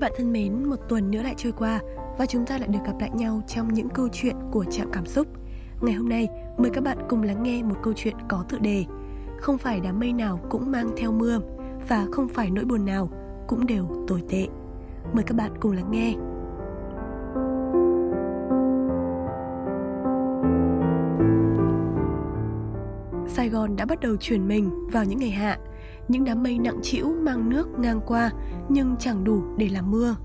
Các bạn thân mến, một tuần nữa lại trôi qua và chúng ta lại được gặp lại nhau trong những câu chuyện của trạm cảm xúc. Ngày hôm nay, mời các bạn cùng lắng nghe một câu chuyện có tựa đề Không phải đám mây nào cũng mang theo mưa và không phải nỗi buồn nào cũng đều tồi tệ. Mời các bạn cùng lắng nghe. Sài Gòn đã bắt đầu chuyển mình vào những ngày hạ những đám mây nặng trĩu mang nước ngang qua, nhưng chẳng đủ để làm mưa.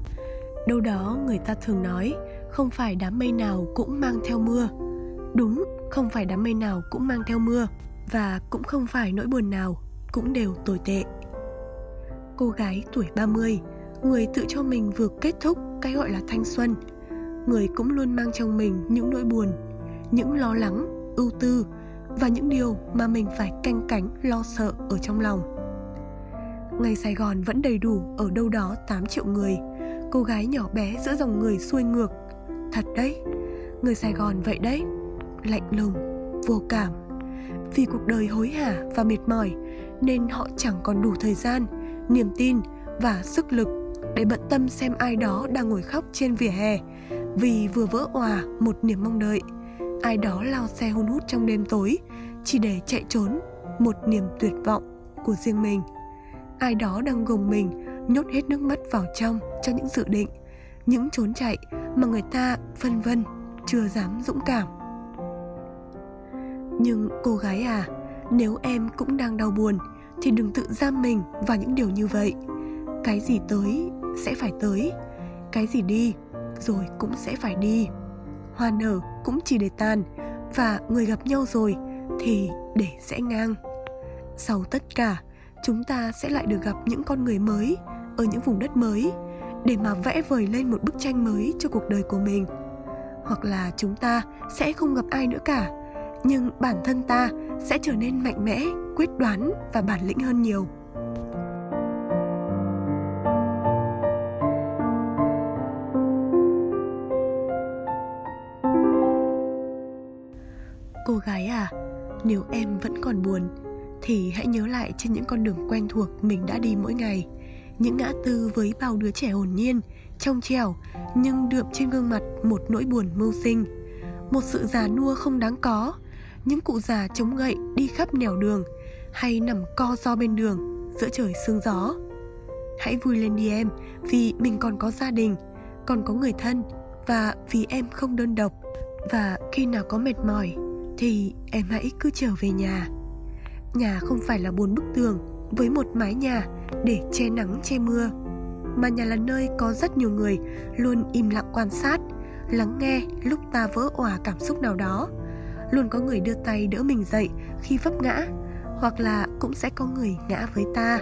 Đâu đó người ta thường nói, không phải đám mây nào cũng mang theo mưa. Đúng, không phải đám mây nào cũng mang theo mưa, và cũng không phải nỗi buồn nào cũng đều tồi tệ. Cô gái tuổi 30 người tự cho mình vừa kết thúc cái gọi là thanh xuân. Người cũng luôn mang trong mình những nỗi buồn, những lo lắng, ưu tư và những điều mà mình phải canh cánh lo sợ ở trong lòng. Ngày Sài Gòn vẫn đầy đủ ở đâu đó 8 triệu người. Cô gái nhỏ bé giữa dòng người xuôi ngược. Thật đấy, người Sài Gòn vậy đấy. Lạnh lùng, vô cảm. Vì cuộc đời hối hả và mệt mỏi Nên họ chẳng còn đủ thời gian, niềm tin và sức lực Để bận tâm xem ai đó đang ngồi khóc trên vỉa hè Vì vừa vỡ òa một niềm mong đợi. Ai đó lao xe hun hút trong đêm tối Chỉ để chạy trốn một niềm tuyệt vọng của riêng mình ai đó đang gồng mình, nhốt hết nước mắt vào trong cho những dự định, những trốn chạy mà người ta vân vân chưa dám dũng cảm. Nhưng cô gái à nếu em cũng đang đau buồn thì đừng tự giam mình vào những điều như vậy. Cái gì tới sẽ phải tới, cái gì đi rồi cũng sẽ phải đi. Hoa nở cũng chỉ để tàn và người gặp nhau rồi thì để sẽ ngang. Sau tất cả chúng ta sẽ lại được gặp những con người mới ở những vùng đất mới để mà vẽ vời lên một bức tranh mới cho cuộc đời của mình. Hoặc là chúng ta sẽ không gặp ai nữa cả, nhưng bản thân ta sẽ trở nên mạnh mẽ, quyết đoán và bản lĩnh hơn nhiều. Cô gái à nếu em vẫn còn buồn thì hãy nhớ lại trên những con đường quen thuộc mình đã đi mỗi ngày. Những ngã tư với bao đứa trẻ hồn nhiên, trong trẻo, nhưng đượm trên gương mặt một nỗi buồn mưu sinh. Một sự già nua không đáng có, những cụ già chống gậy đi khắp nẻo đường, hay nằm co do bên đường giữa trời sương gió. Hãy vui lên đi em, vì mình còn có gia đình, còn có người thân, và vì em không đơn độc. Và khi nào có mệt mỏi, thì em hãy cứ trở về nhà. Nhà không phải là bốn bức tường với một mái nhà để che nắng, che mưa, mà nhà là nơi có rất nhiều người luôn im lặng quan sát, lắng nghe lúc ta vỡ òa cảm xúc nào đó. Luôn có người đưa tay đỡ mình dậy khi vấp ngã, hoặc là cũng sẽ có người ngã với ta.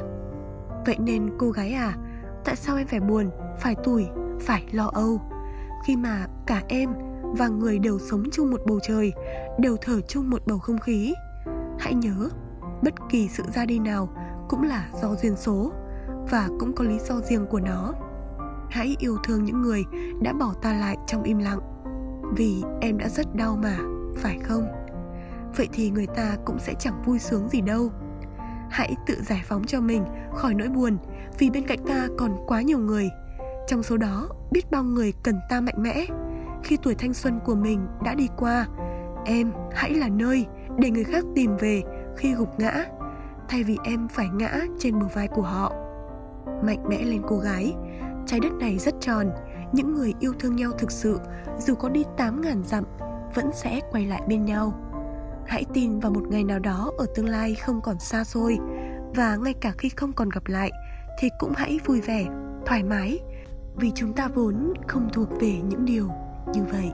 Vậy nên cô gái à tại sao em phải buồn, phải tủi, phải lo âu? Khi mà cả em và người đều sống chung một bầu trời, đều thở chung một bầu không khí, hãy nhớ bất kỳ sự ra đi nào cũng là do duyên số và cũng có lý do riêng của nó. Hãy yêu thương những người đã bỏ ta lại trong im lặng, vì em đã rất đau mà, phải không? Vậy thì người ta cũng sẽ chẳng vui sướng gì đâu. Hãy tự giải phóng cho mình khỏi nỗi buồn, vì bên cạnh ta còn quá nhiều người. Trong số đó, biết bao người cần ta mạnh mẽ. Khi tuổi thanh xuân của mình đã đi qua, em hãy là nơi để người khác tìm về khi gục ngã, thay vì em phải ngã trên bờ vai của họ. Mạnh mẽ lên cô gái, trái đất này rất tròn, những người yêu thương nhau thực sự, dù có đi 8.000 dặm, vẫn sẽ quay lại bên nhau. Hãy tin vào một ngày nào đó ở tương lai không còn xa xôi, và ngay cả khi không còn gặp lại, thì cũng hãy vui vẻ, thoải mái, vì chúng ta vốn không thuộc về những điều như vậy.